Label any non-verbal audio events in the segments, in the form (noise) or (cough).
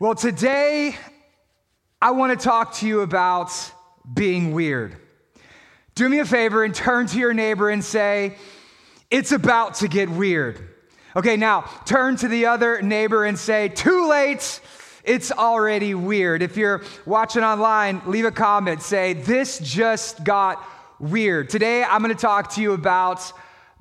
Well, today I want to talk to you about being weird. Do me a favor and turn to your neighbor and say, It's about to get weird. Okay, now turn to the other neighbor and say, Too late. It's already weird. If you're watching online, leave a comment. Say, This just got weird. Today I'm going to talk to you about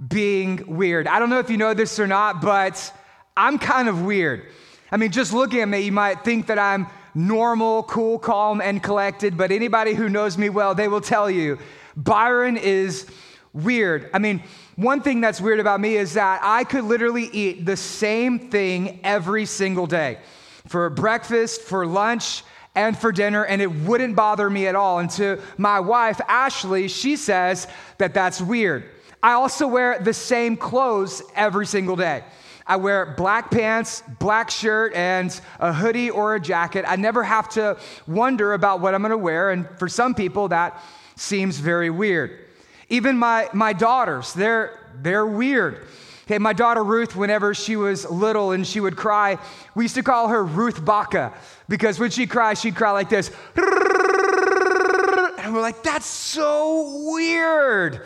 being weird. I don't know if you know this or not, but I'm kind of weird. I mean, just looking at me, you might think that I'm normal, cool, calm, and collected, but anybody who knows me well, they will tell you Byron is weird. I mean, one thing that's weird about me is that I could literally eat the same thing every single day for breakfast, for lunch, and for dinner, and it wouldn't bother me at all. And to my wife, Ashley, she says that that's weird. I also wear the same clothes every single day. I wear black pants, black shirt, and a hoodie or a jacket. I never have to wonder about what I'm gonna wear. And for some people, that seems very weird. Even my, my daughters, they're, they're weird. Okay, my daughter Ruth, whenever she was little and she would cry, we used to call her Ruth Baca because when she cries, she'd cry like this. And we're like, that's so weird.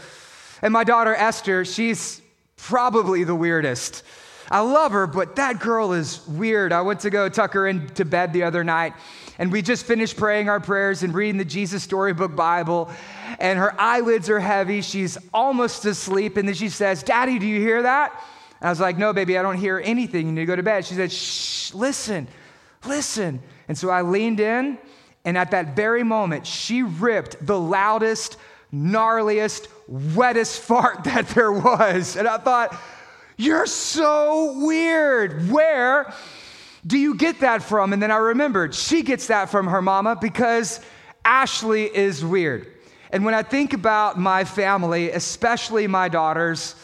And my daughter Esther, she's probably the weirdest. I love her, but that girl is weird. I went to go tuck her into bed the other night, and we just finished praying our prayers and reading the Jesus Storybook Bible, and her eyelids are heavy. She's almost asleep, and then she says, Daddy, do you hear that? And I was like, No, baby, I don't hear anything. You need to go to bed. She said, Shh, listen, listen. And so I leaned in, and at that very moment, she ripped the loudest, gnarliest, wettest (laughs) fart that there was. And I thought, you're so weird. Where do you get that from? And then I remembered she gets that from her mama because Ashley is weird. And when I think about my family, especially my daughters,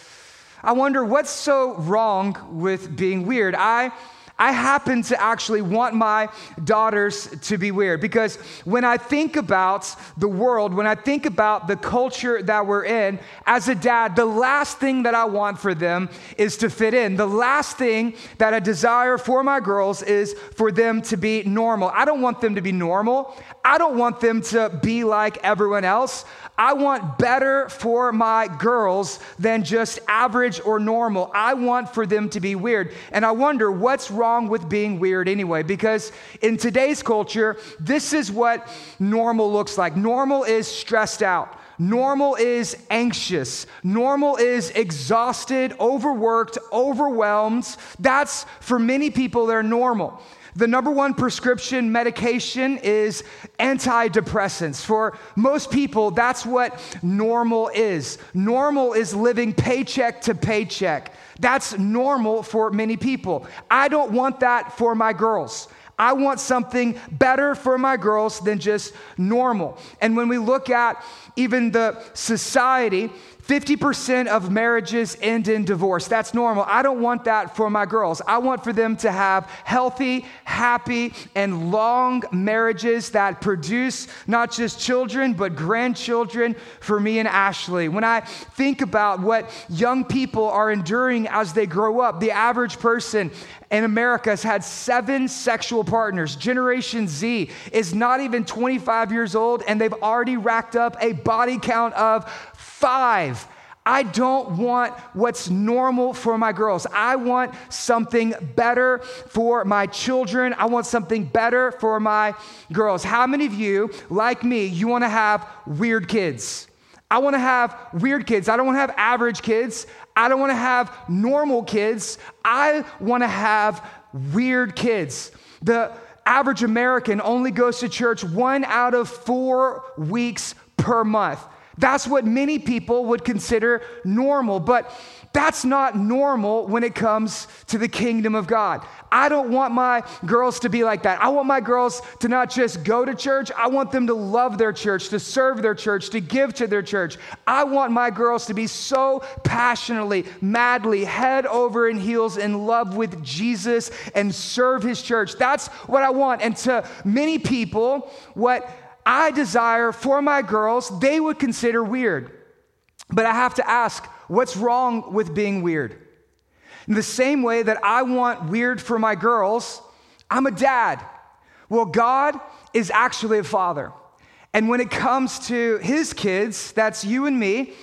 I wonder what's so wrong with being weird. I I happen to actually want my daughters to be weird because when I think about the world, when I think about the culture that we're in, as a dad, the last thing that I want for them is to fit in. The last thing that I desire for my girls is for them to be normal. I don't want them to be normal. I don't want them to be like everyone else. I want better for my girls than just average or normal. I want for them to be weird. And I wonder what's wrong with being weird anyway, because in today's culture, this is what normal looks like. Normal is stressed out. Normal is anxious. Normal is exhausted, overworked, overwhelmed. That's for many people, they're normal. The number one prescription medication is antidepressants. For most people, that's what normal is. Normal is living paycheck to paycheck. That's normal for many people. I don't want that for my girls. I want something better for my girls than just normal. And when we look at even the society, 50% of marriages end in divorce. That's normal. I don't want that for my girls. I want for them to have healthy, happy, and long marriages that produce not just children, but grandchildren for me and Ashley. When I think about what young people are enduring as they grow up, the average person in America has had seven sexual partners. Generation Z is not even 25 years old, and they've already racked up a body count of Five, I don't want what's normal for my girls. I want something better for my children. I want something better for my girls. How many of you, like me, you want to have weird kids? I want to have weird kids. I don't want to have average kids. I don't want to have normal kids. I want to have weird kids. The average American only goes to church one out of four weeks per month. That's what many people would consider normal, but that's not normal when it comes to the kingdom of God. I don't want my girls to be like that. I want my girls to not just go to church, I want them to love their church, to serve their church, to give to their church. I want my girls to be so passionately, madly, head over and heels in love with Jesus and serve his church. That's what I want. And to many people, what I desire for my girls, they would consider weird. But I have to ask, what's wrong with being weird? In the same way that I want weird for my girls, I'm a dad. Well, God is actually a father. And when it comes to his kids, that's you and me,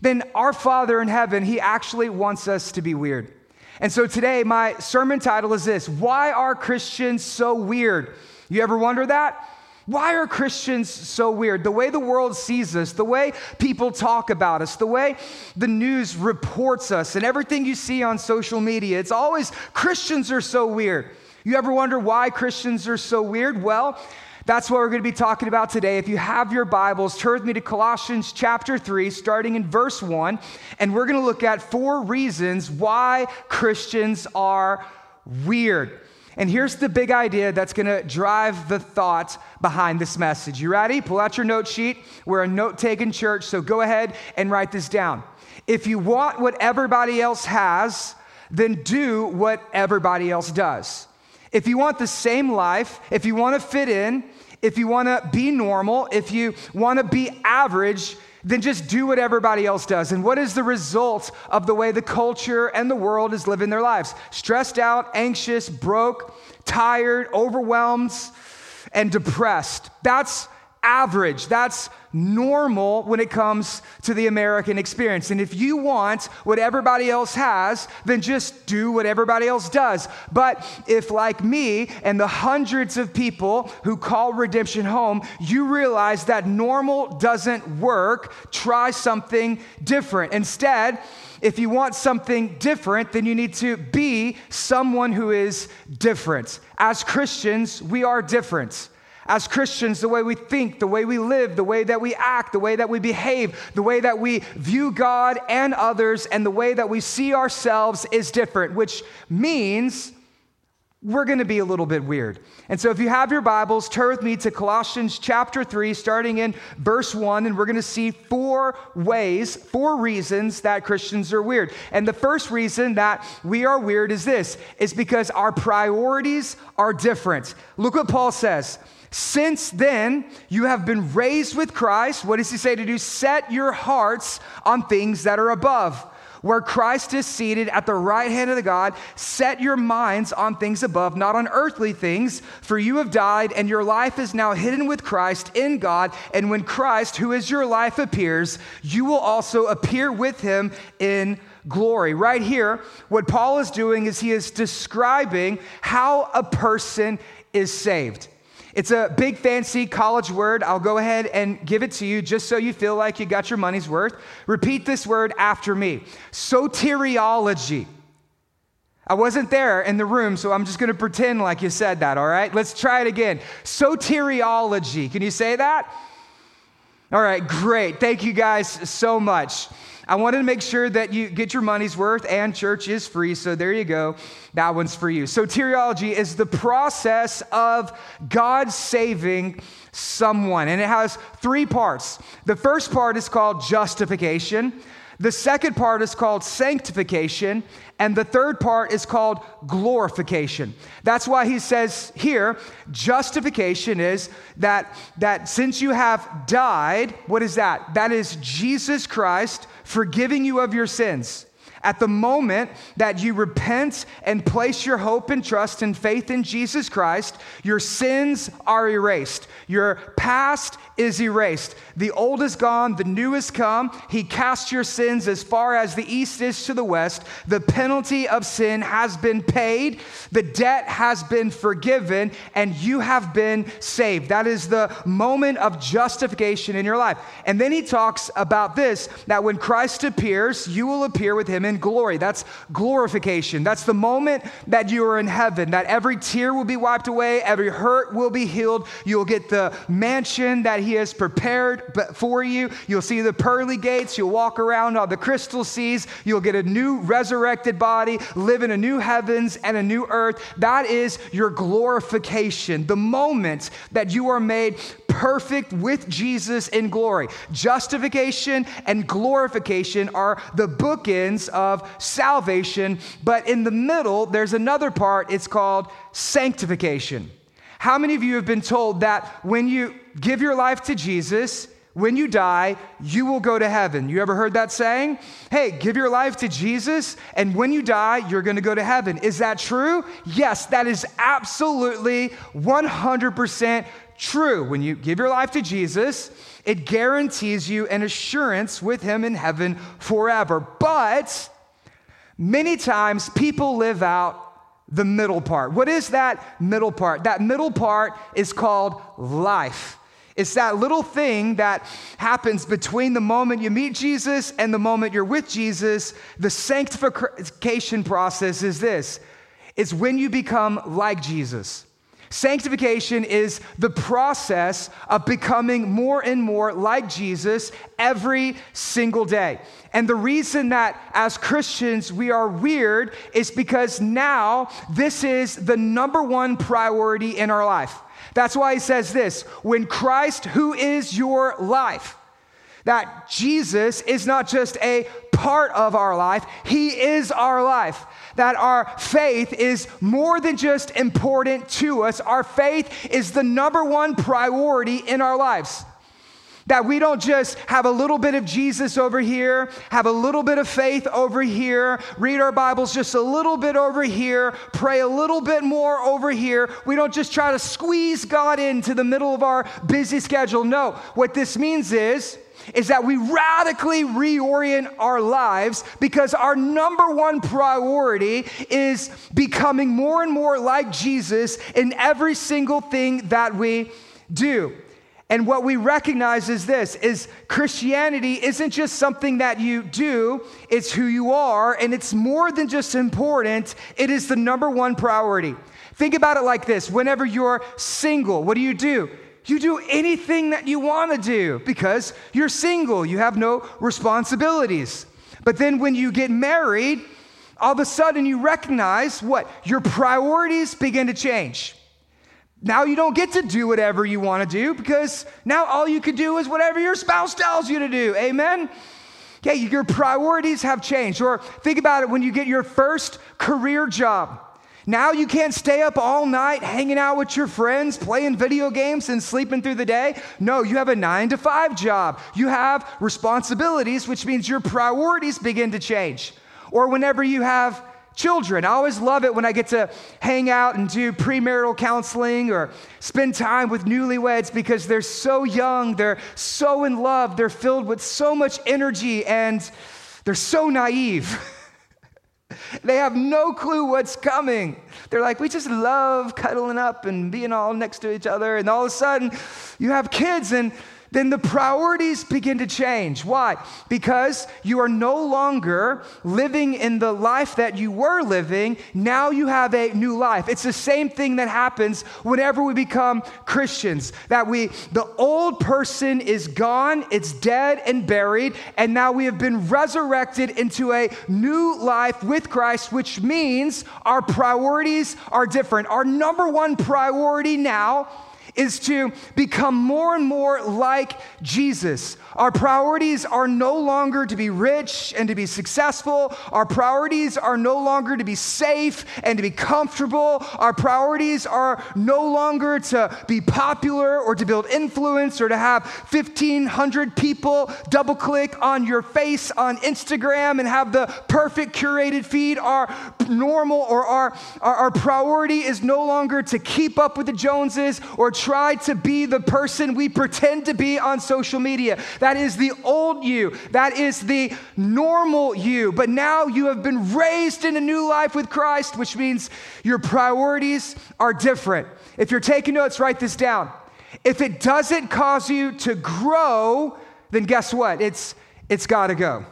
then our Father in heaven, he actually wants us to be weird. And so today, my sermon title is this Why are Christians so weird? You ever wonder that? Why are Christians so weird? The way the world sees us, the way people talk about us, the way the news reports us, and everything you see on social media, it's always Christians are so weird. You ever wonder why Christians are so weird? Well, that's what we're going to be talking about today. If you have your Bibles, turn with me to Colossians chapter 3, starting in verse 1, and we're going to look at four reasons why Christians are weird. And here's the big idea that's going to drive the thought behind this message. You ready? Pull out your note sheet. We're a note taking church, so go ahead and write this down. If you want what everybody else has, then do what everybody else does. If you want the same life, if you want to fit in, if you want to be normal, if you want to be average, then just do what everybody else does. And what is the result of the way the culture and the world is living their lives? Stressed out, anxious, broke, tired, overwhelmed, and depressed. That's average. That's normal when it comes to the American experience. And if you want what everybody else has, then just do what everybody else does. But if, like me and the hundreds of people who call redemption home, you realize that normal doesn't work, try something different. Instead, if you want something different, then you need to be someone who is different. As Christians, we are different. As Christians, the way we think, the way we live, the way that we act, the way that we behave, the way that we view God and others, and the way that we see ourselves is different, which means we're going to be a little bit weird. And so, if you have your Bibles, turn with me to Colossians chapter 3, starting in verse 1, and we're going to see four ways, four reasons that Christians are weird. And the first reason that we are weird is this is because our priorities are different. Look what Paul says. Since then, you have been raised with Christ. What does he say to do? Set your hearts on things that are above. Where Christ is seated at the right hand of the God, set your minds on things above, not on earthly things, for you have died, and your life is now hidden with Christ in God. And when Christ, who is your life, appears, you will also appear with him in glory. Right here, what Paul is doing is he is describing how a person is saved. It's a big, fancy college word. I'll go ahead and give it to you just so you feel like you got your money's worth. Repeat this word after me soteriology. I wasn't there in the room, so I'm just going to pretend like you said that, all right? Let's try it again. Soteriology. Can you say that? All right, great. Thank you guys so much. I wanted to make sure that you get your money's worth, and church is free. So there you go. That one's for you. Soteriology is the process of God saving someone, and it has three parts. The first part is called justification. The second part is called sanctification, and the third part is called glorification. That's why he says here, justification is that, that since you have died, what is that? That is Jesus Christ forgiving you of your sins. At the moment that you repent and place your hope and trust and faith in Jesus Christ, your sins are erased. Your past is erased. The old is gone, the new has come. He cast your sins as far as the east is to the west. The penalty of sin has been paid, the debt has been forgiven, and you have been saved. That is the moment of justification in your life. And then he talks about this that when Christ appears, you will appear with him in glory. That's glorification. That's the moment that you are in heaven, that every tear will be wiped away, every hurt will be healed. You'll get the mansion that he has prepared for you. You'll see the pearly gates. You'll walk around on the crystal seas. You'll get a new resurrected body, live in a new heavens and a new earth. That is your glorification, the moment that you are made perfect with Jesus in glory. Justification and glorification are the bookends of salvation, but in the middle, there's another part. It's called sanctification. How many of you have been told that when you give your life to Jesus, when you die, you will go to heaven. You ever heard that saying? Hey, give your life to Jesus, and when you die, you're gonna go to heaven. Is that true? Yes, that is absolutely 100% true. When you give your life to Jesus, it guarantees you an assurance with Him in heaven forever. But many times people live out the middle part. What is that middle part? That middle part is called life. It's that little thing that happens between the moment you meet Jesus and the moment you're with Jesus. The sanctification process is this it's when you become like Jesus. Sanctification is the process of becoming more and more like Jesus every single day. And the reason that as Christians we are weird is because now this is the number one priority in our life. That's why he says this when Christ, who is your life, that Jesus is not just a part of our life, he is our life. That our faith is more than just important to us, our faith is the number one priority in our lives. That we don't just have a little bit of Jesus over here, have a little bit of faith over here, read our Bibles just a little bit over here, pray a little bit more over here. We don't just try to squeeze God into the middle of our busy schedule. No, what this means is, is that we radically reorient our lives because our number one priority is becoming more and more like Jesus in every single thing that we do. And what we recognize is this is Christianity isn't just something that you do, it's who you are and it's more than just important, it is the number one priority. Think about it like this. Whenever you're single, what do you do? You do anything that you want to do because you're single, you have no responsibilities. But then when you get married, all of a sudden you recognize what? Your priorities begin to change. Now you don't get to do whatever you want to do because now all you can do is whatever your spouse tells you to do. Amen? Okay, your priorities have changed. Or think about it when you get your first career job. Now you can't stay up all night hanging out with your friends, playing video games, and sleeping through the day. No, you have a nine to five job. You have responsibilities, which means your priorities begin to change. Or whenever you have children. I always love it when I get to hang out and do premarital counseling or spend time with newlyweds because they're so young, they're so in love, they're filled with so much energy, and they're so naive. (laughs) they have no clue what's coming. They're like, we just love cuddling up and being all next to each other. And all of a sudden, you have kids and then the priorities begin to change. Why? Because you are no longer living in the life that you were living. Now you have a new life. It's the same thing that happens whenever we become Christians. That we, the old person is gone, it's dead and buried, and now we have been resurrected into a new life with Christ, which means our priorities are different. Our number one priority now is to become more and more like Jesus. Our priorities are no longer to be rich and to be successful. Our priorities are no longer to be safe and to be comfortable. Our priorities are no longer to be popular or to build influence or to have 1,500 people double click on your face on Instagram and have the perfect curated feed. Our normal or our, our, our priority is no longer to keep up with the Joneses or try to be the person we pretend to be on social media. That is the old you. That is the normal you. But now you have been raised in a new life with Christ, which means your priorities are different. If you're taking notes, write this down. If it doesn't cause you to grow, then guess what? It's it's got to go.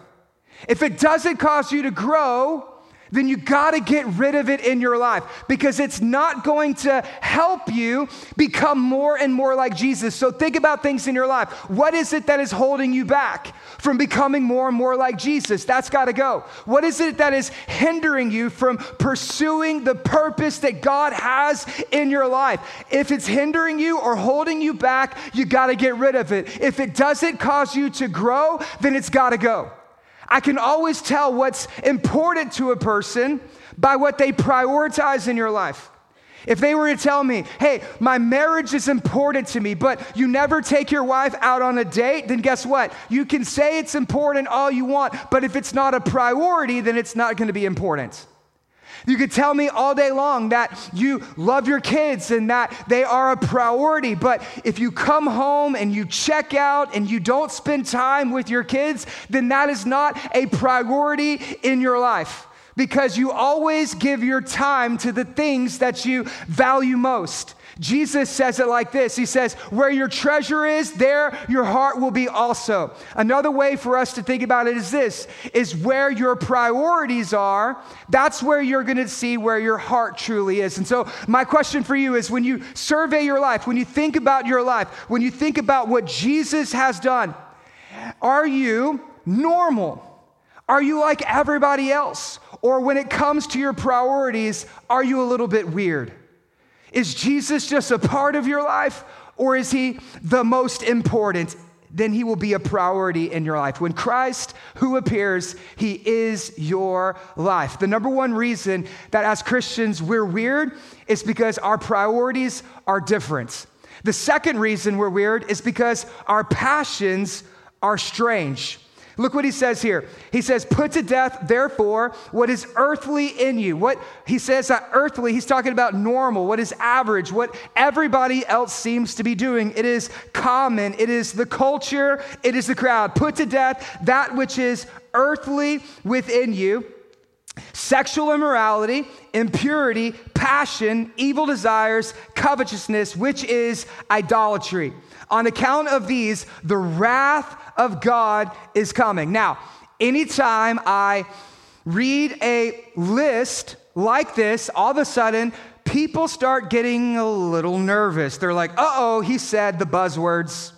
If it doesn't cause you to grow, then you got to get rid of it in your life because it's not going to help you become more and more like Jesus. So think about things in your life. What is it that is holding you back from becoming more and more like Jesus? That's got to go. What is it that is hindering you from pursuing the purpose that God has in your life? If it's hindering you or holding you back, you got to get rid of it. If it doesn't cause you to grow, then it's got to go. I can always tell what's important to a person by what they prioritize in your life. If they were to tell me, hey, my marriage is important to me, but you never take your wife out on a date, then guess what? You can say it's important all you want, but if it's not a priority, then it's not going to be important. You could tell me all day long that you love your kids and that they are a priority, but if you come home and you check out and you don't spend time with your kids, then that is not a priority in your life because you always give your time to the things that you value most. Jesus says it like this He says, Where your treasure is, there your heart will be also. Another way for us to think about it is this is where your priorities are, that's where you're gonna see where your heart truly is. And so, my question for you is when you survey your life, when you think about your life, when you think about what Jesus has done, are you normal? Are you like everybody else? Or when it comes to your priorities, are you a little bit weird? Is Jesus just a part of your life, or is he the most important? Then he will be a priority in your life. When Christ, who appears, he is your life. The number one reason that as Christians we're weird is because our priorities are different. The second reason we're weird is because our passions are strange. Look what he says here. He says, Put to death, therefore, what is earthly in you. What he says that earthly, he's talking about normal, what is average, what everybody else seems to be doing. It is common, it is the culture, it is the crowd. Put to death that which is earthly within you sexual immorality, impurity, passion, evil desires, covetousness, which is idolatry. On account of these, the wrath of God is coming. Now, anytime I read a list like this, all of a sudden, people start getting a little nervous. They're like, uh oh, he said the buzzwords.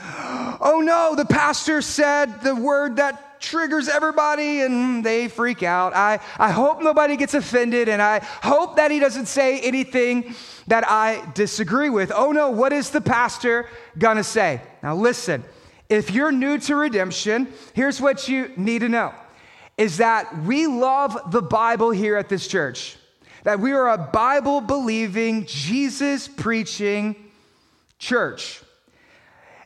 (gasps) Oh no, the pastor said the word that triggers everybody and they freak out. I, I hope nobody gets offended and I hope that he doesn't say anything that I disagree with. Oh no, what is the pastor gonna say? Now listen, if you're new to redemption, here's what you need to know is that we love the Bible here at this church. That we are a Bible believing, Jesus preaching church.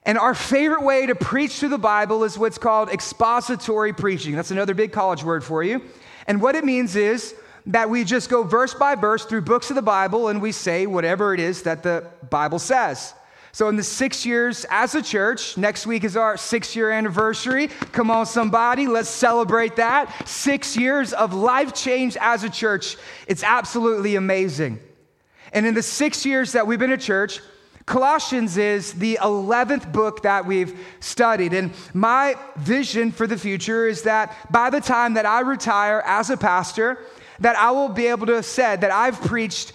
And our favorite way to preach through the Bible is what's called expository preaching. That's another big college word for you. And what it means is that we just go verse by verse through books of the Bible and we say whatever it is that the Bible says. So, in the six years as a church, next week is our six year anniversary. Come on, somebody, let's celebrate that. Six years of life change as a church. It's absolutely amazing. And in the six years that we've been a church, Colossians is the 11th book that we've studied. And my vision for the future is that by the time that I retire as a pastor, that I will be able to have said that I've preached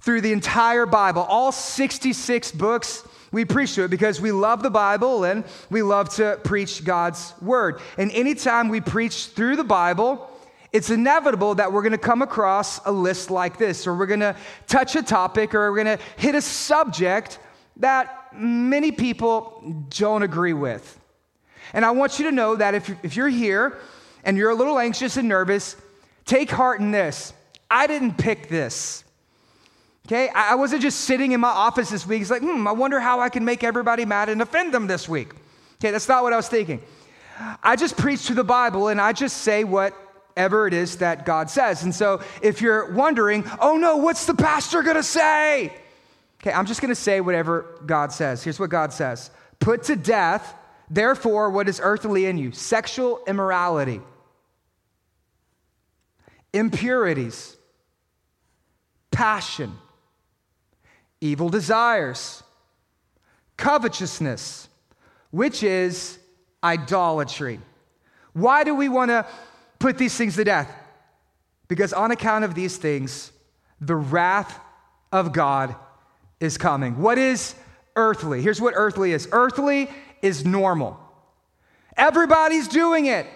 through the entire Bible, all 66 books we preach to it because we love the Bible and we love to preach God's word. And anytime we preach through the Bible, it's inevitable that we're going to come across a list like this, or we're going to touch a topic, or we're going to hit a subject that many people don't agree with. And I want you to know that if, if you're here and you're a little anxious and nervous, take heart in this. I didn't pick this. Okay, I wasn't just sitting in my office this week. It's like, hmm, I wonder how I can make everybody mad and offend them this week. Okay, that's not what I was thinking. I just preach to the Bible and I just say whatever it is that God says. And so if you're wondering, oh no, what's the pastor gonna say? Okay, I'm just gonna say whatever God says. Here's what God says Put to death, therefore, what is earthly in you sexual immorality, impurities, passion evil desires, covetousness, which is idolatry. Why do we want to put these things to death? Because on account of these things, the wrath of God is coming. What is earthly? Here's what earthly is earthly is normal. Everybody's doing it.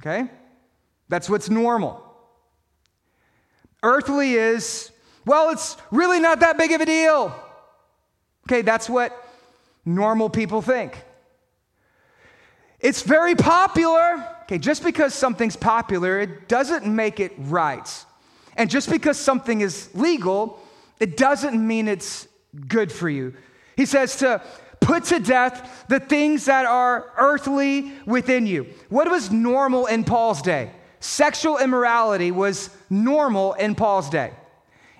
Okay? That's what's normal. Earthly is well, it's really not that big of a deal. Okay, that's what normal people think. It's very popular. Okay, just because something's popular, it doesn't make it right. And just because something is legal, it doesn't mean it's good for you. He says to put to death the things that are earthly within you. What was normal in Paul's day? Sexual immorality was normal in Paul's day.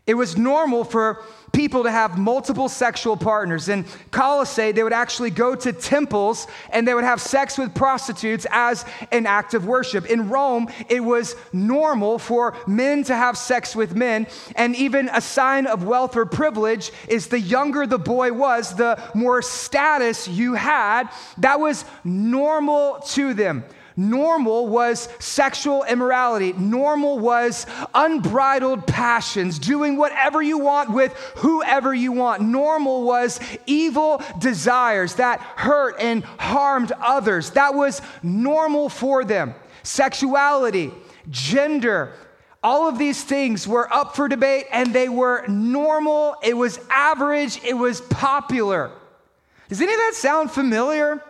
It was normal for people to have multiple sexual partners. In Colossae, they would actually go to temples and they would have sex with prostitutes as an act of worship. In Rome, it was normal for men to have sex with men, and even a sign of wealth or privilege is the younger the boy was, the more status you had. That was normal to them. Normal was sexual immorality. Normal was unbridled passions, doing whatever you want with whoever you want. Normal was evil desires that hurt and harmed others. That was normal for them. Sexuality, gender, all of these things were up for debate and they were normal. It was average. It was popular. Does any of that sound familiar?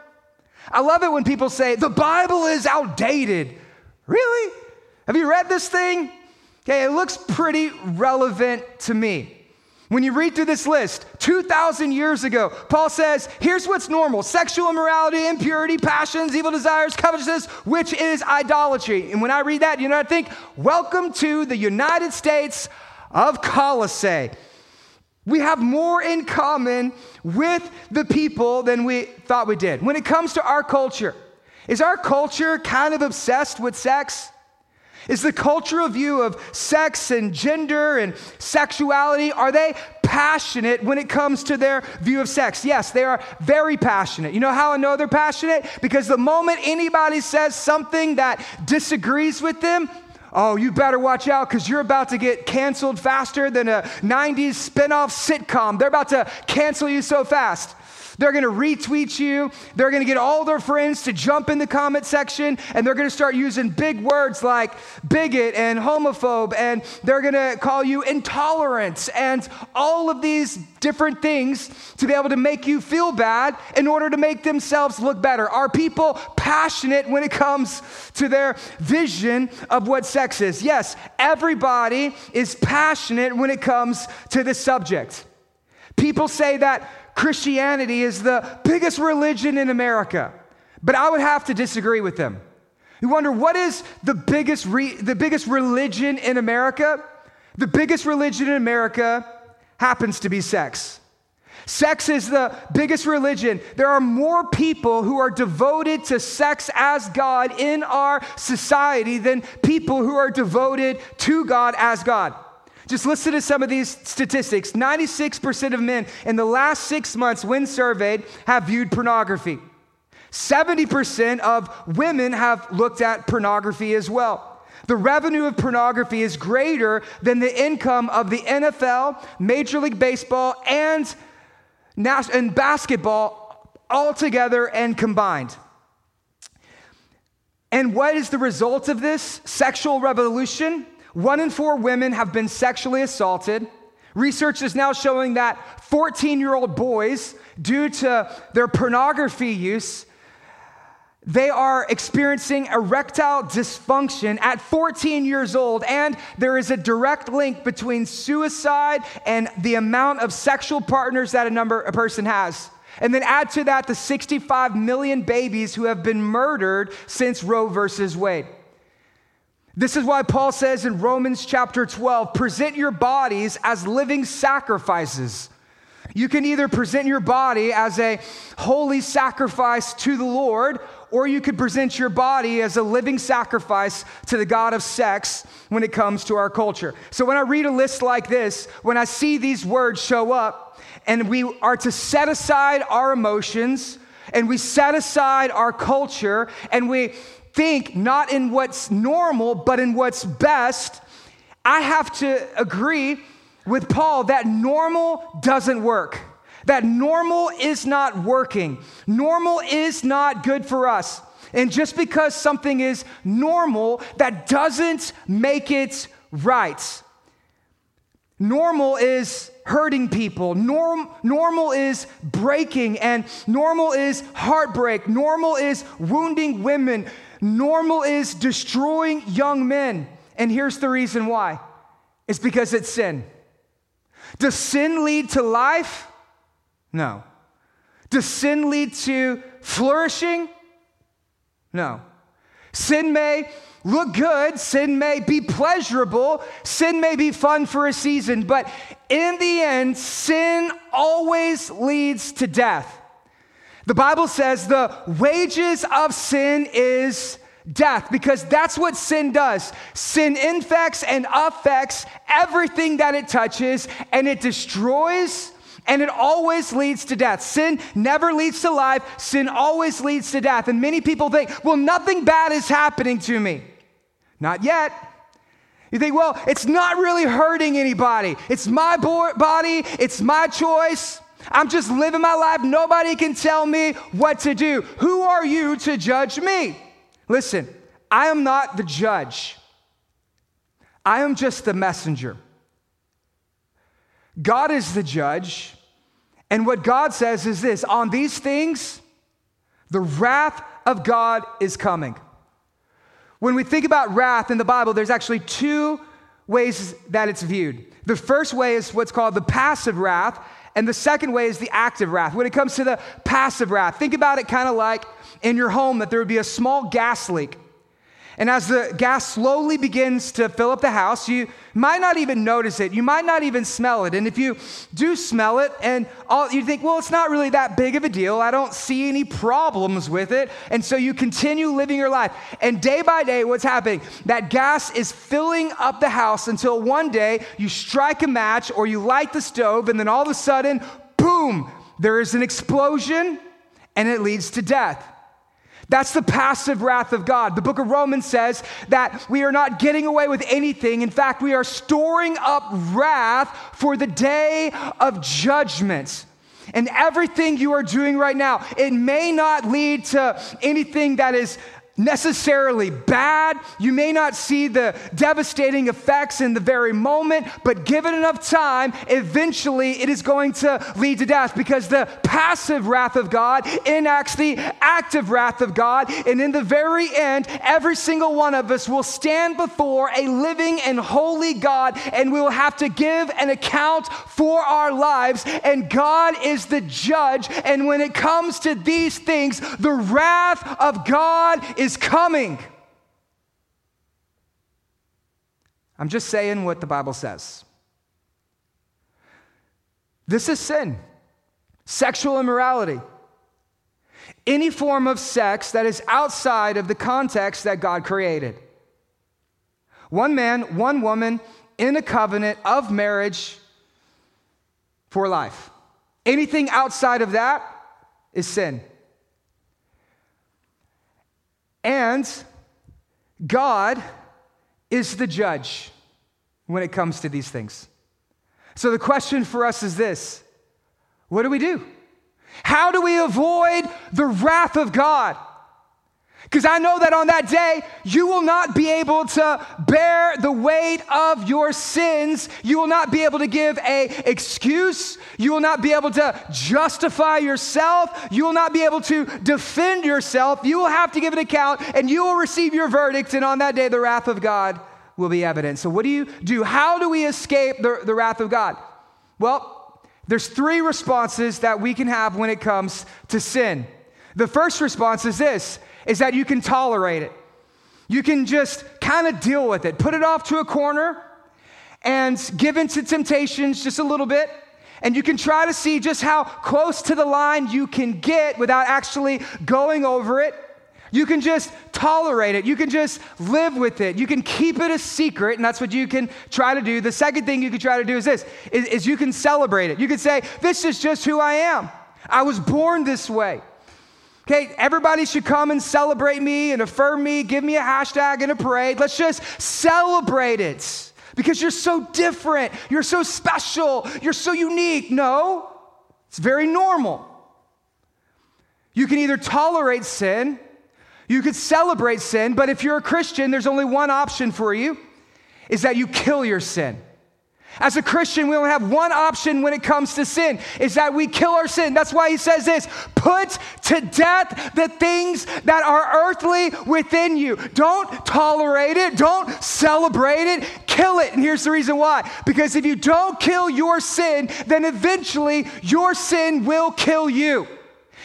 I love it when people say, the Bible is outdated. Really? Have you read this thing? Okay, it looks pretty relevant to me. When you read through this list, 2,000 years ago, Paul says, here's what's normal sexual immorality, impurity, passions, evil desires, covetousness, which is idolatry. And when I read that, you know I think? Welcome to the United States of Colossae. We have more in common with the people than we thought we did. When it comes to our culture, is our culture kind of obsessed with sex? Is the cultural view of sex and gender and sexuality, are they passionate when it comes to their view of sex? Yes, they are very passionate. You know how I know they're passionate? Because the moment anybody says something that disagrees with them, Oh, you better watch out because you're about to get canceled faster than a 90s spinoff sitcom. They're about to cancel you so fast. They're going to retweet you. They're going to get all their friends to jump in the comment section and they're going to start using big words like bigot and homophobe and they're going to call you intolerant and all of these different things to be able to make you feel bad in order to make themselves look better. Are people passionate when it comes to their vision of what sex is? Yes, everybody is passionate when it comes to this subject. People say that Christianity is the biggest religion in America. But I would have to disagree with them. You wonder what is the biggest, re- the biggest religion in America? The biggest religion in America happens to be sex. Sex is the biggest religion. There are more people who are devoted to sex as God in our society than people who are devoted to God as God. Just listen to some of these statistics 96% of men in the last six months, when surveyed, have viewed pornography. 70% of women have looked at pornography as well. The revenue of pornography is greater than the income of the NFL, Major League Baseball, and, and basketball all together and combined. And what is the result of this sexual revolution? One in four women have been sexually assaulted. Research is now showing that 14 year old boys, due to their pornography use, they are experiencing erectile dysfunction at 14 years old, and there is a direct link between suicide and the amount of sexual partners that a number a person has. And then add to that the 65 million babies who have been murdered since Roe versus Wade. This is why Paul says in Romans chapter 12 present your bodies as living sacrifices. You can either present your body as a holy sacrifice to the Lord, or you could present your body as a living sacrifice to the God of sex when it comes to our culture. So when I read a list like this, when I see these words show up, and we are to set aside our emotions, and we set aside our culture, and we think not in what's normal, but in what's best, I have to agree with Paul that normal doesn't work. That normal is not working. Normal is not good for us. And just because something is normal, that doesn't make it right. Normal is hurting people. Norm, normal is breaking, and normal is heartbreak. Normal is wounding women. Normal is destroying young men. And here's the reason why It's because it's sin. Does sin lead to life? No. Does sin lead to flourishing? No. Sin may look good, sin may be pleasurable, sin may be fun for a season, but in the end, sin always leads to death. The Bible says the wages of sin is death because that's what sin does. Sin infects and affects everything that it touches and it destroys and it always leads to death. Sin never leads to life, sin always leads to death. And many people think, well, nothing bad is happening to me. Not yet. You think, well, it's not really hurting anybody. It's my bo- body, it's my choice. I'm just living my life. Nobody can tell me what to do. Who are you to judge me? Listen, I am not the judge, I am just the messenger. God is the judge. And what God says is this on these things, the wrath of God is coming. When we think about wrath in the Bible, there's actually two ways that it's viewed. The first way is what's called the passive wrath, and the second way is the active wrath. When it comes to the passive wrath, think about it kind of like in your home that there would be a small gas leak. And as the gas slowly begins to fill up the house, you might not even notice it. You might not even smell it. And if you do smell it, and all, you think, well, it's not really that big of a deal. I don't see any problems with it. And so you continue living your life. And day by day, what's happening? That gas is filling up the house until one day you strike a match or you light the stove, and then all of a sudden, boom, there is an explosion and it leads to death. That's the passive wrath of God. The book of Romans says that we are not getting away with anything. In fact, we are storing up wrath for the day of judgment. And everything you are doing right now, it may not lead to anything that is necessarily bad. You may not see the devastating effects in the very moment, but given enough time, eventually it is going to lead to death because the passive wrath of God enacts the active wrath of God. And in the very end, every single one of us will stand before a living and holy God and we will have to give an account for our lives. And God is the judge. And when it comes to these things, the wrath of God is is coming. I'm just saying what the Bible says. This is sin, sexual immorality. Any form of sex that is outside of the context that God created. One man, one woman in a covenant of marriage for life. Anything outside of that is sin. And God is the judge when it comes to these things. So the question for us is this what do we do? How do we avoid the wrath of God? Because I know that on that day, you will not be able to bear the weight of your sins. You will not be able to give a excuse. You will not be able to justify yourself. You will not be able to defend yourself. You will have to give an account and you will receive your verdict. And on that day, the wrath of God will be evident. So, what do you do? How do we escape the, the wrath of God? Well, there's three responses that we can have when it comes to sin. The first response is this is that you can tolerate it. You can just kind of deal with it, put it off to a corner and give in to temptations just a little bit. And you can try to see just how close to the line you can get without actually going over it. You can just tolerate it. You can just live with it. You can keep it a secret, and that's what you can try to do. The second thing you can try to do is this, is, is you can celebrate it. You can say, this is just who I am. I was born this way. Okay, everybody should come and celebrate me and affirm me, give me a hashtag and a parade. Let's just celebrate it because you're so different, you're so special, you're so unique. No, it's very normal. You can either tolerate sin, you could celebrate sin, but if you're a Christian, there's only one option for you is that you kill your sin. As a Christian, we only have one option when it comes to sin, is that we kill our sin. That's why he says this put to death the things that are earthly within you. Don't tolerate it, don't celebrate it, kill it. And here's the reason why because if you don't kill your sin, then eventually your sin will kill you.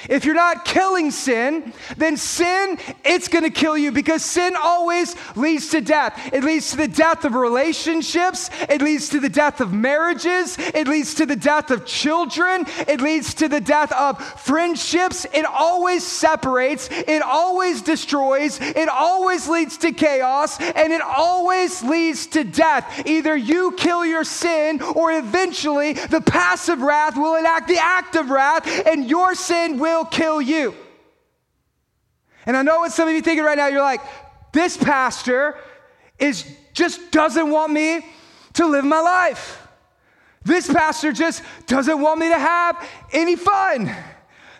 If you're not killing sin, then sin, it's gonna kill you because sin always leads to death. It leads to the death of relationships, it leads to the death of marriages, it leads to the death of children, it leads to the death of friendships. It always separates, it always destroys, it always leads to chaos, and it always leads to death. Either you kill your sin, or eventually the passive wrath will enact the active wrath, and your sin will will kill you. And I know what some of you thinking right now. You're like, this pastor is just doesn't want me to live my life. This pastor just doesn't want me to have any fun.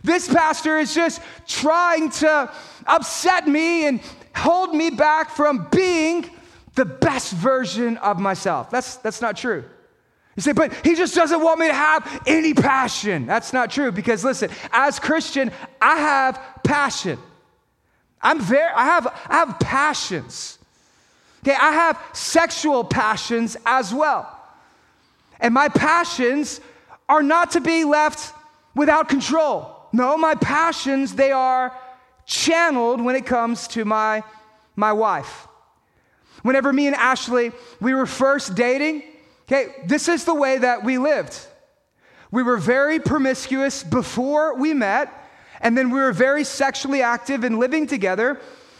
This pastor is just trying to upset me and hold me back from being the best version of myself. That's, that's not true. You say, but he just doesn't want me to have any passion. That's not true because listen, as Christian, I have passion. I'm very, I have, I have passions. Okay, I have sexual passions as well. And my passions are not to be left without control. No, my passions, they are channeled when it comes to my, my wife. Whenever me and Ashley, we were first dating, Okay, this is the way that we lived. We were very promiscuous before we met, and then we were very sexually active and living together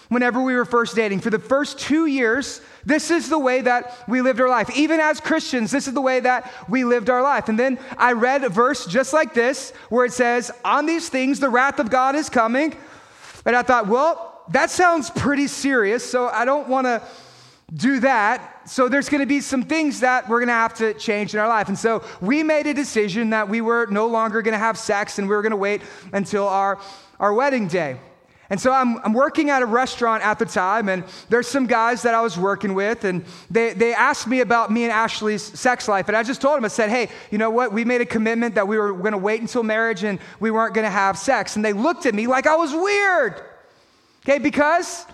whenever we were first dating. For the first two years, this is the way that we lived our life. Even as Christians, this is the way that we lived our life. And then I read a verse just like this where it says, On these things, the wrath of God is coming. And I thought, well, that sounds pretty serious, so I don't want to do that. So there's going to be some things that we're going to have to change in our life. And so we made a decision that we were no longer going to have sex and we were going to wait until our, our wedding day. And so I'm, I'm working at a restaurant at the time, and there's some guys that I was working with, and they, they asked me about me and Ashley's sex life. And I just told them, I said, hey, you know what? We made a commitment that we were going to wait until marriage and we weren't going to have sex. And they looked at me like I was weird. Okay, because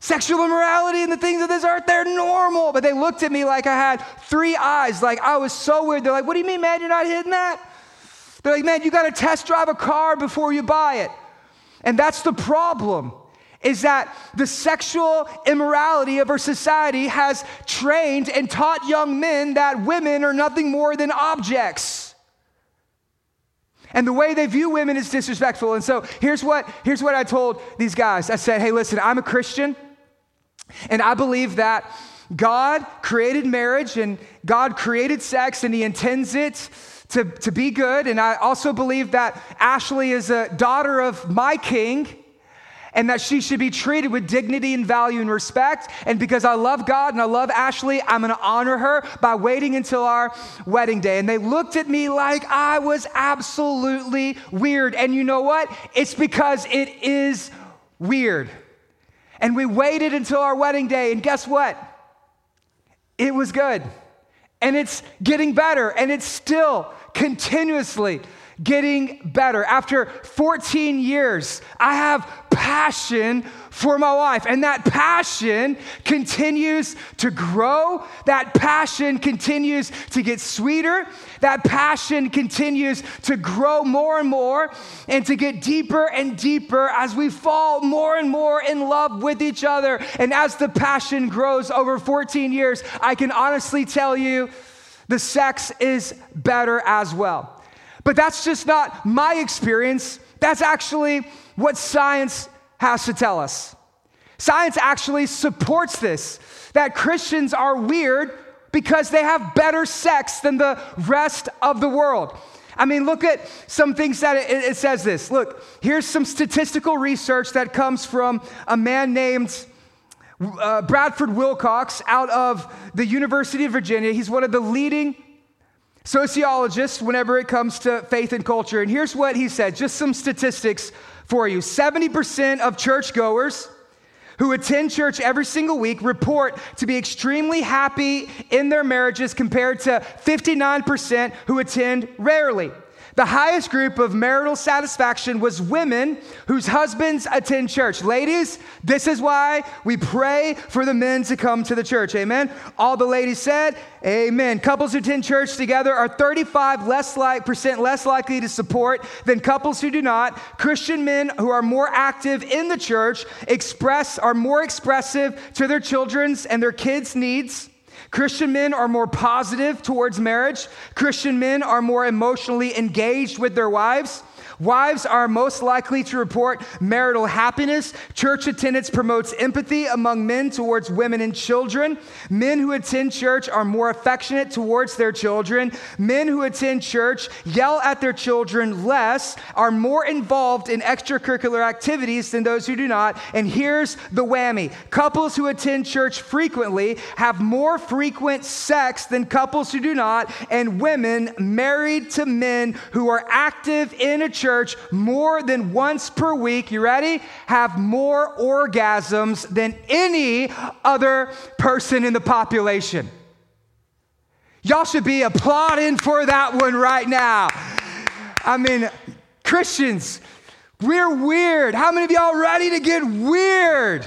Sexual immorality and the things of this earth, they're normal. But they looked at me like I had three eyes, like I was so weird. They're like, What do you mean, man? You're not hitting that? They're like, Man, you got to test drive a car before you buy it. And that's the problem is that the sexual immorality of our society has trained and taught young men that women are nothing more than objects. And the way they view women is disrespectful. And so here's what, here's what I told these guys I said, hey, listen, I'm a Christian. And I believe that God created marriage and God created sex and He intends it to, to be good. And I also believe that Ashley is a daughter of my king and that she should be treated with dignity and value and respect. And because I love God and I love Ashley, I'm gonna honor her by waiting until our wedding day. And they looked at me like I was absolutely weird. And you know what? It's because it is weird. And we waited until our wedding day, and guess what? It was good. And it's getting better, and it's still continuously getting better. After 14 years, I have passion for my wife, and that passion continues to grow. That passion continues to get sweeter. That passion continues to grow more and more and to get deeper and deeper as we fall more and more in love with each other. And as the passion grows over 14 years, I can honestly tell you the sex is better as well. But that's just not my experience. That's actually what science has to tell us. Science actually supports this that Christians are weird because they have better sex than the rest of the world. I mean, look at some things that it, it, says this. Look, here's some statistical research that comes from a man named uh, Bradford Wilcox out of the University of Virginia. He's one of the leading sociologists whenever it comes to faith and culture. And here's what he said just some statistics for you 70% of churchgoers who attend church every single week report to be extremely happy in their marriages compared to 59% who attend rarely. The highest group of marital satisfaction was women whose husbands attend church. Ladies, this is why we pray for the men to come to the church. Amen. All the ladies said, Amen. Couples who attend church together are 35 less like, percent less likely to support than couples who do not. Christian men who are more active in the church express are more expressive to their children's and their kids' needs. Christian men are more positive towards marriage. Christian men are more emotionally engaged with their wives. Wives are most likely to report marital happiness. Church attendance promotes empathy among men towards women and children. Men who attend church are more affectionate towards their children. Men who attend church yell at their children less, are more involved in extracurricular activities than those who do not. And here's the whammy couples who attend church frequently have more frequent sex than couples who do not. And women married to men who are active in a church church more than once per week, you ready? Have more orgasms than any other person in the population. Y'all should be applauding for that one right now. I mean, Christians, we're weird. How many of y'all ready to get weird?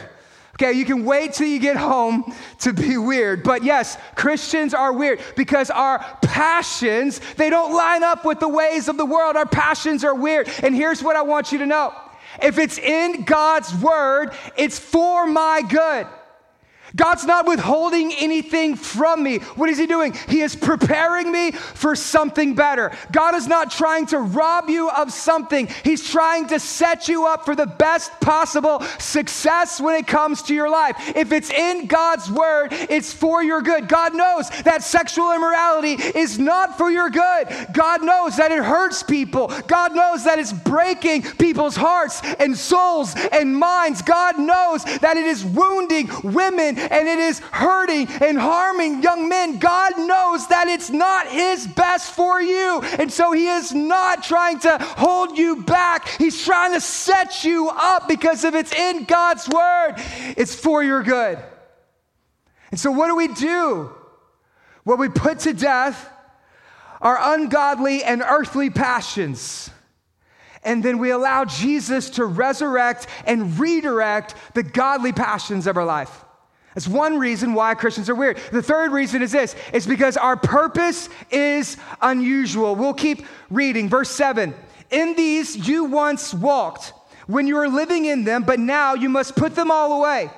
Okay, you can wait till you get home to be weird. But yes, Christians are weird because our passions, they don't line up with the ways of the world. Our passions are weird. And here's what I want you to know. If it's in God's word, it's for my good. God's not withholding anything from me. What is He doing? He is preparing me for something better. God is not trying to rob you of something, He's trying to set you up for the best possible success when it comes to your life. If it's in God's Word, it's for your good. God knows that sexual immorality is not for your good. God knows that it hurts people. God knows that it's breaking people's hearts and souls and minds. God knows that it is wounding women and it is hurting and harming young men, God knows that it's not His best for you. And so He is not trying to hold you back. He's trying to set you up because if it's in God's Word, it's for your good. And so, what do we do? Well, we put to death our ungodly and earthly passions. And then we allow Jesus to resurrect and redirect the godly passions of our life. That's one reason why Christians are weird. The third reason is this it's because our purpose is unusual. We'll keep reading. Verse 7 In these you once walked when you were living in them, but now you must put them all away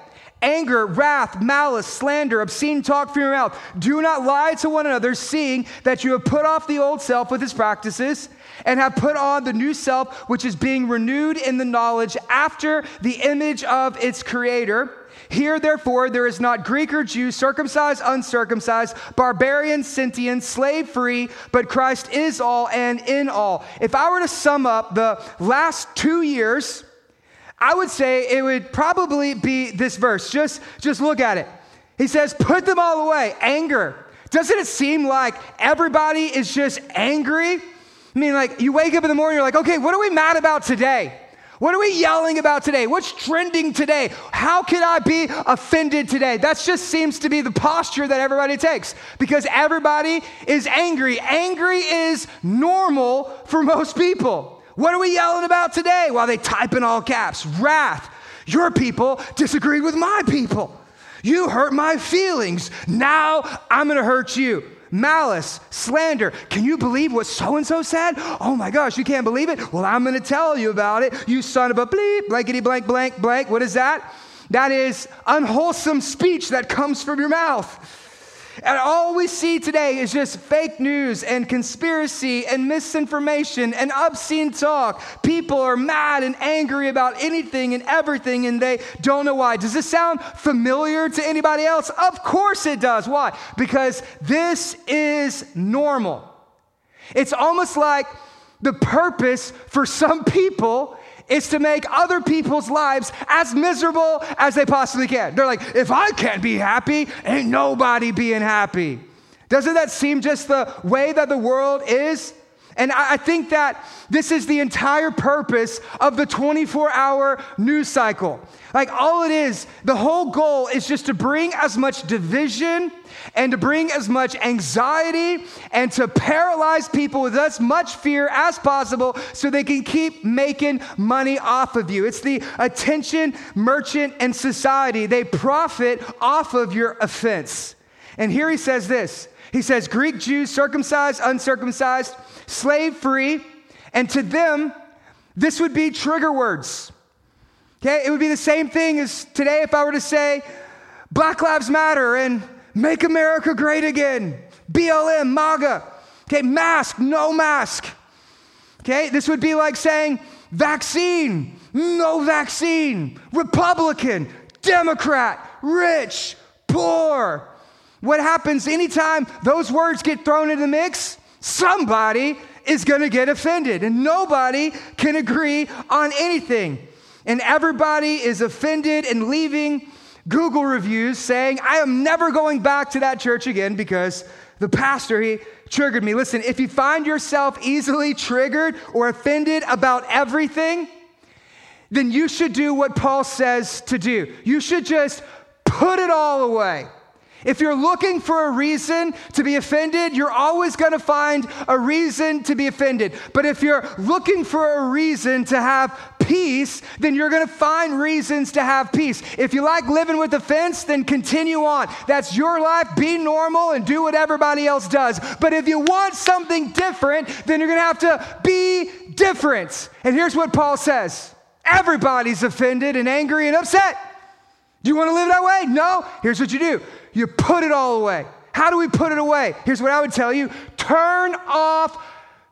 anger, wrath, malice, slander, obscene talk from your mouth. Do not lie to one another, seeing that you have put off the old self with its practices and have put on the new self, which is being renewed in the knowledge after the image of its creator here, therefore, there is not Greek or Jew, circumcised, uncircumcised, barbarian, Scythian, slave free, but Christ is all and in all. If I were to sum up the last two years, I would say it would probably be this verse. Just, just look at it. He says, Put them all away. Anger. Doesn't it seem like everybody is just angry? I mean, like you wake up in the morning, you're like, okay, what are we mad about today? What are we yelling about today? What's trending today? How can I be offended today? That just seems to be the posture that everybody takes because everybody is angry. Angry is normal for most people. What are we yelling about today? While well, they type in all caps wrath. Your people disagree with my people. You hurt my feelings. Now I'm going to hurt you malice, slander. Can you believe what so and so said? Oh my gosh, you can't believe it? Well, I'm going to tell you about it. You son of a bleep, blankety blank, blank, blank. What is that? That is unwholesome speech that comes from your mouth. And all we see today is just fake news and conspiracy and misinformation and obscene talk. People are mad and angry about anything and everything and they don't know why. Does this sound familiar to anybody else? Of course it does. Why? Because this is normal. It's almost like the purpose for some people is to make other people's lives as miserable as they possibly can. They're like, if I can't be happy, ain't nobody being happy. Doesn't that seem just the way that the world is? And I think that this is the entire purpose of the 24 hour news cycle. Like, all it is, the whole goal is just to bring as much division and to bring as much anxiety and to paralyze people with as much fear as possible so they can keep making money off of you. It's the attention merchant and society. They profit off of your offense. And here he says this He says, Greek Jews, circumcised, uncircumcised, slave free, and to them, this would be trigger words. Okay, it would be the same thing as today if I were to say, Black Lives Matter and Make America Great Again, BLM, MAGA. Okay, mask, no mask. Okay, this would be like saying vaccine, no vaccine, Republican, Democrat, rich, poor. What happens anytime those words get thrown in the mix? Somebody is going to get offended, and nobody can agree on anything. And everybody is offended and leaving Google reviews saying, I am never going back to that church again because the pastor, he triggered me. Listen, if you find yourself easily triggered or offended about everything, then you should do what Paul says to do. You should just put it all away. If you're looking for a reason to be offended, you're always going to find a reason to be offended. But if you're looking for a reason to have peace, then you're going to find reasons to have peace. If you like living with offense, then continue on. That's your life. Be normal and do what everybody else does. But if you want something different, then you're going to have to be different. And here's what Paul says everybody's offended and angry and upset. Do you want to live that way? No. Here's what you do you put it all away. How do we put it away? Here's what I would tell you turn off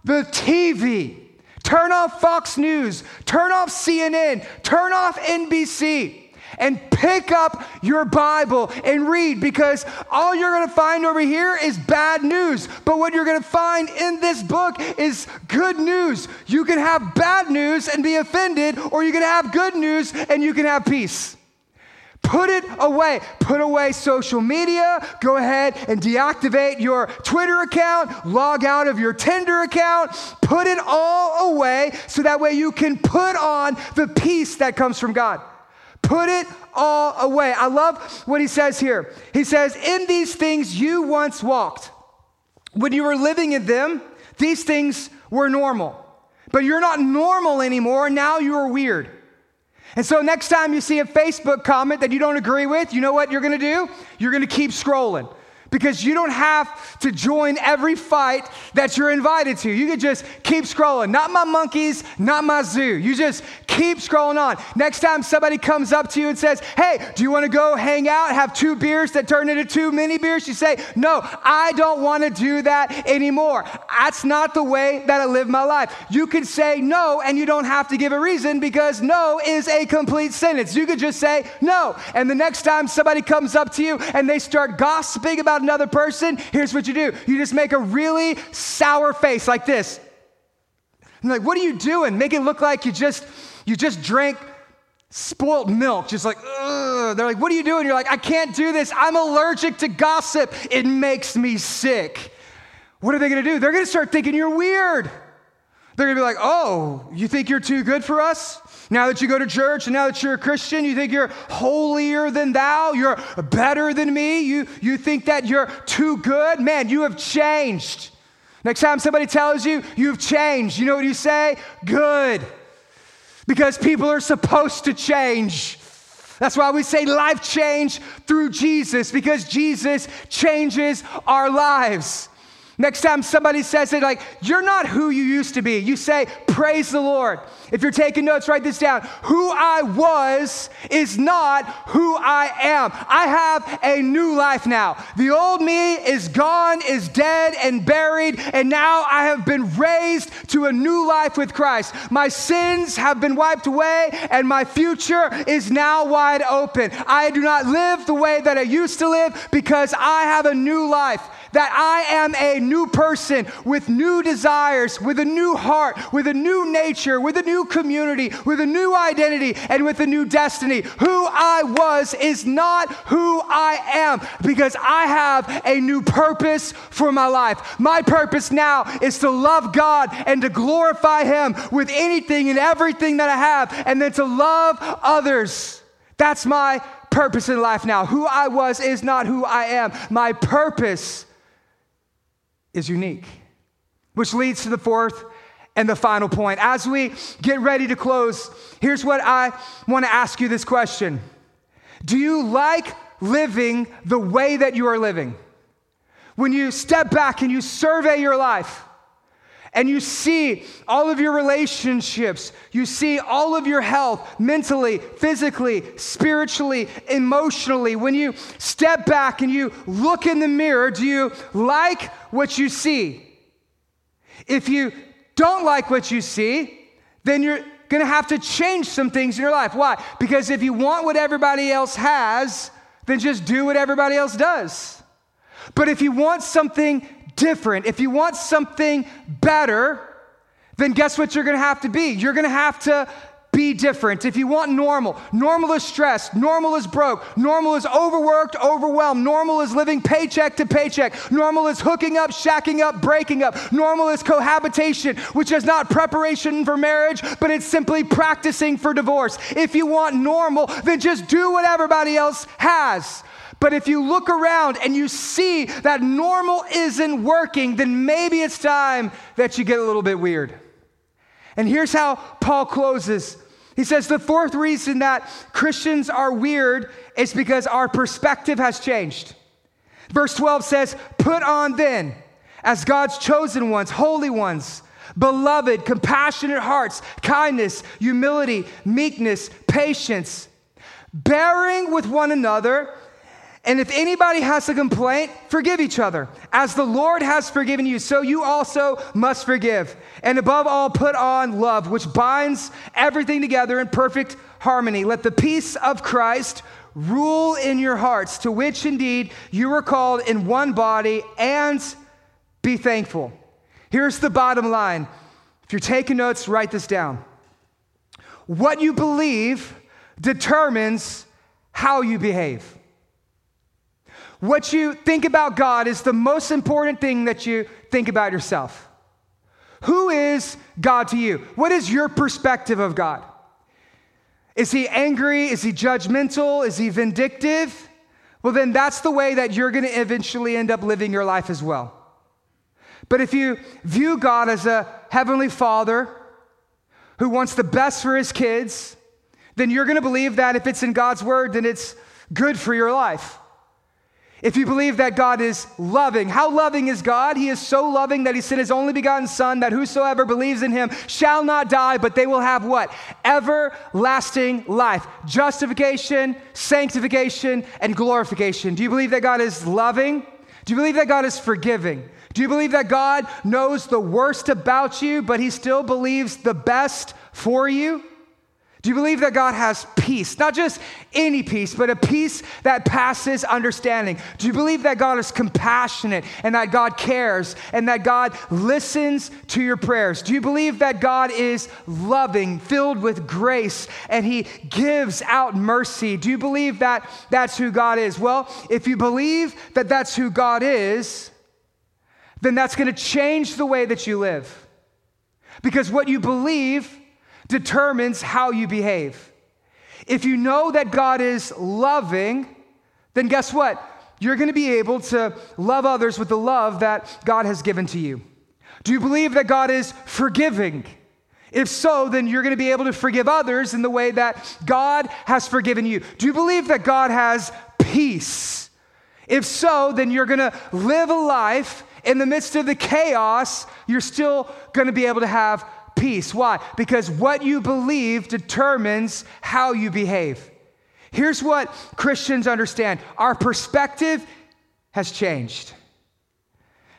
the TV, turn off Fox News, turn off CNN, turn off NBC. And pick up your Bible and read because all you're gonna find over here is bad news. But what you're gonna find in this book is good news. You can have bad news and be offended, or you can have good news and you can have peace. Put it away. Put away social media. Go ahead and deactivate your Twitter account. Log out of your Tinder account. Put it all away so that way you can put on the peace that comes from God. Put it all away. I love what he says here. He says, In these things you once walked. When you were living in them, these things were normal. But you're not normal anymore. Now you are weird. And so, next time you see a Facebook comment that you don't agree with, you know what you're gonna do? You're gonna keep scrolling because you don't have to join every fight that you're invited to. You can just keep scrolling. Not my monkeys, not my zoo. You just keep scrolling on. Next time somebody comes up to you and says, Hey, do you want to go hang out, have two beers that turn into two mini beers? You say, No, I don't want to do that anymore. That's not the way that I live my life. You can say no and you don't have to give a reason because no is a complete sentence. You could just say no. And the next time somebody comes up to you and they start gossiping about about another person, here's what you do you just make a really sour face like this. Like, what are you doing? Make it look like you just you just drank spoiled milk, just like, ugh. They're like, what are you doing? You're like, I can't do this. I'm allergic to gossip. It makes me sick. What are they gonna do? They're gonna start thinking you're weird. They're gonna be like, oh, you think you're too good for us? Now that you go to church and now that you're a Christian, you think you're holier than thou, you're better than me, you, you think that you're too good. Man, you have changed. Next time somebody tells you you've changed, you know what you say? Good. Because people are supposed to change. That's why we say life change through Jesus, because Jesus changes our lives. Next time somebody says it like, you're not who you used to be, you say, praise the Lord. If you're taking notes, write this down. Who I was is not who I am. I have a new life now. The old me is gone, is dead, and buried, and now I have been raised to a new life with Christ. My sins have been wiped away, and my future is now wide open. I do not live the way that I used to live because I have a new life. That I am a new person with new desires, with a new heart, with a new nature, with a new community, with a new identity, and with a new destiny. Who I was is not who I am because I have a new purpose for my life. My purpose now is to love God and to glorify Him with anything and everything that I have, and then to love others. That's my purpose in life now. Who I was is not who I am. My purpose is unique. Which leads to the fourth and the final point. As we get ready to close, here's what I want to ask you this question Do you like living the way that you are living? When you step back and you survey your life, and you see all of your relationships, you see all of your health mentally, physically, spiritually, emotionally. When you step back and you look in the mirror, do you like what you see? If you don't like what you see, then you're going to have to change some things in your life. Why? Because if you want what everybody else has, then just do what everybody else does. But if you want something different, if you want something better, then guess what you're gonna have to be? You're gonna have to be different. If you want normal, normal is stressed, normal is broke, normal is overworked, overwhelmed, normal is living paycheck to paycheck, normal is hooking up, shacking up, breaking up, normal is cohabitation, which is not preparation for marriage, but it's simply practicing for divorce. If you want normal, then just do what everybody else has. But if you look around and you see that normal isn't working, then maybe it's time that you get a little bit weird. And here's how Paul closes. He says the fourth reason that Christians are weird is because our perspective has changed. Verse 12 says, Put on then, as God's chosen ones, holy ones, beloved, compassionate hearts, kindness, humility, meekness, patience, bearing with one another and if anybody has a complaint, forgive each other. As the Lord has forgiven you, so you also must forgive. And above all, put on love, which binds everything together in perfect harmony. Let the peace of Christ rule in your hearts, to which indeed you were called in one body, and be thankful. Here's the bottom line. If you're taking notes, write this down. What you believe determines how you behave. What you think about God is the most important thing that you think about yourself. Who is God to you? What is your perspective of God? Is he angry? Is he judgmental? Is he vindictive? Well, then that's the way that you're going to eventually end up living your life as well. But if you view God as a heavenly father who wants the best for his kids, then you're going to believe that if it's in God's word, then it's good for your life. If you believe that God is loving, how loving is God? He is so loving that He sent His only begotten Son, that whosoever believes in Him shall not die, but they will have what? Everlasting life. Justification, sanctification, and glorification. Do you believe that God is loving? Do you believe that God is forgiving? Do you believe that God knows the worst about you, but He still believes the best for you? Do you believe that God has peace? Not just any peace, but a peace that passes understanding. Do you believe that God is compassionate and that God cares and that God listens to your prayers? Do you believe that God is loving, filled with grace, and He gives out mercy? Do you believe that that's who God is? Well, if you believe that that's who God is, then that's going to change the way that you live. Because what you believe determines how you behave. If you know that God is loving, then guess what? You're going to be able to love others with the love that God has given to you. Do you believe that God is forgiving? If so, then you're going to be able to forgive others in the way that God has forgiven you. Do you believe that God has peace? If so, then you're going to live a life in the midst of the chaos, you're still going to be able to have peace. Why? Because what you believe determines how you behave. Here's what Christians understand our perspective has changed.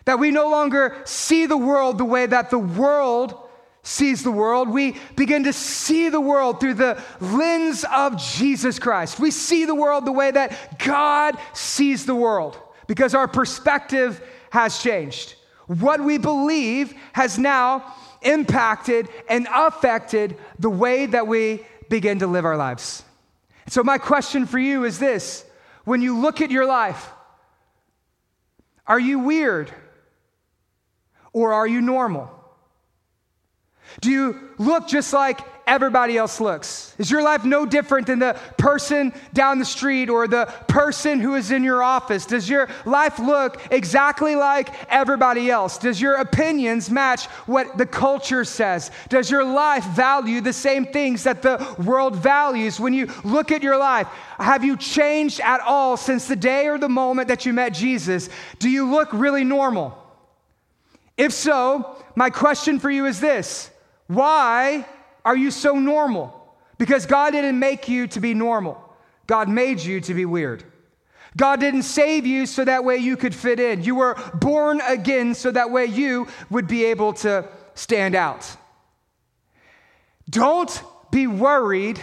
That we no longer see the world the way that the world sees the world. We begin to see the world through the lens of Jesus Christ. We see the world the way that God sees the world because our perspective has changed. What we believe has now impacted and affected the way that we begin to live our lives. So, my question for you is this when you look at your life, are you weird or are you normal? Do you look just like everybody else looks? Is your life no different than the person down the street or the person who is in your office? Does your life look exactly like everybody else? Does your opinions match what the culture says? Does your life value the same things that the world values? When you look at your life, have you changed at all since the day or the moment that you met Jesus? Do you look really normal? If so, my question for you is this why are you so normal? Because God didn't make you to be normal, God made you to be weird. God didn't save you so that way you could fit in. You were born again so that way you would be able to stand out. Don't be worried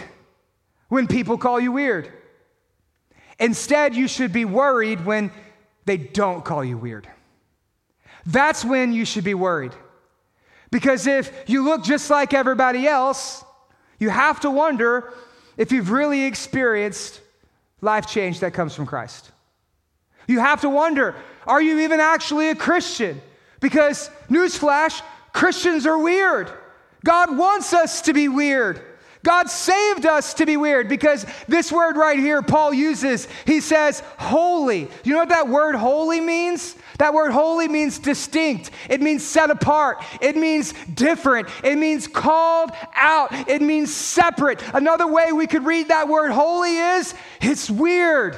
when people call you weird. Instead, you should be worried when they don't call you weird. That's when you should be worried. Because if you look just like everybody else, you have to wonder if you've really experienced life change that comes from Christ. You have to wonder are you even actually a Christian? Because, newsflash, Christians are weird. God wants us to be weird. God saved us to be weird because this word right here, Paul uses, he says, holy. You know what that word holy means? That word holy means distinct, it means set apart, it means different, it means called out, it means separate. Another way we could read that word holy is it's weird.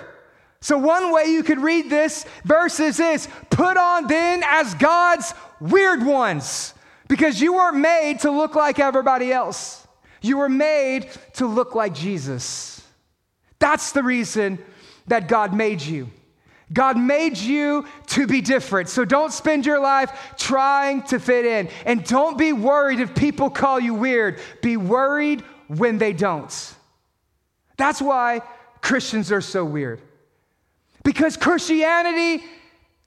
So, one way you could read this verse is this put on then as God's weird ones, because you weren't made to look like everybody else. You were made to look like Jesus. That's the reason that God made you. God made you to be different. So don't spend your life trying to fit in. And don't be worried if people call you weird. Be worried when they don't. That's why Christians are so weird. Because Christianity,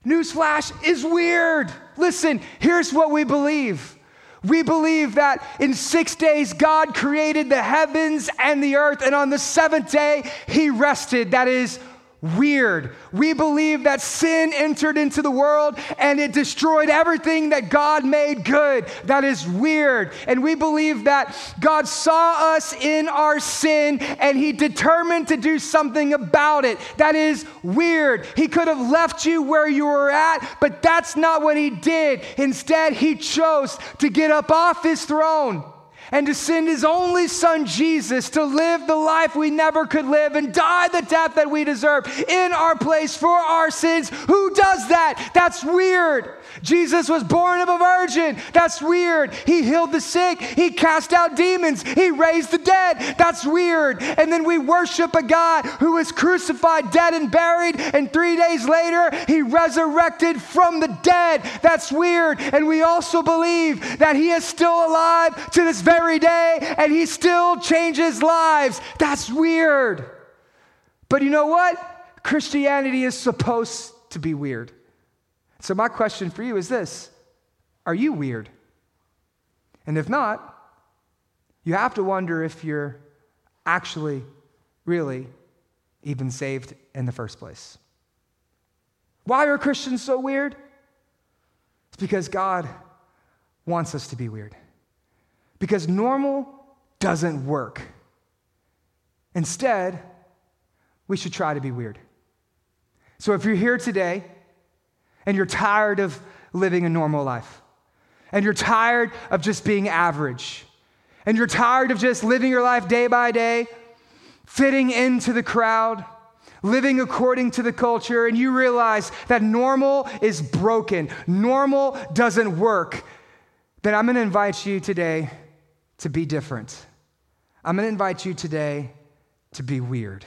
newsflash, is weird. Listen, here's what we believe. We believe that in six days God created the heavens and the earth, and on the seventh day he rested. That is weird. We believe that sin entered into the world and it destroyed everything that God made good. That is weird. And we believe that God saw us in our sin and he determined to do something about it. That is weird. He could have left you where you were at, but that's not what he did. Instead, he chose to get up off his throne and to send his only son Jesus to live the life we never could live and die the death that we deserve in our place for our sins. Who does that? That's weird. Jesus was born of a virgin. That's weird. He healed the sick. He cast out demons. He raised the dead. That's weird. And then we worship a God who was crucified, dead, and buried. And three days later, he resurrected from the dead. That's weird. And we also believe that he is still alive to this very day and he still changes lives. That's weird. But you know what? Christianity is supposed to be weird. So, my question for you is this Are you weird? And if not, you have to wonder if you're actually, really, even saved in the first place. Why are Christians so weird? It's because God wants us to be weird. Because normal doesn't work. Instead, we should try to be weird. So if you're here today and you're tired of living a normal life, and you're tired of just being average, and you're tired of just living your life day by day, fitting into the crowd, living according to the culture, and you realize that normal is broken, normal doesn't work, then I'm gonna invite you today to be different. I'm gonna invite you today to be weird.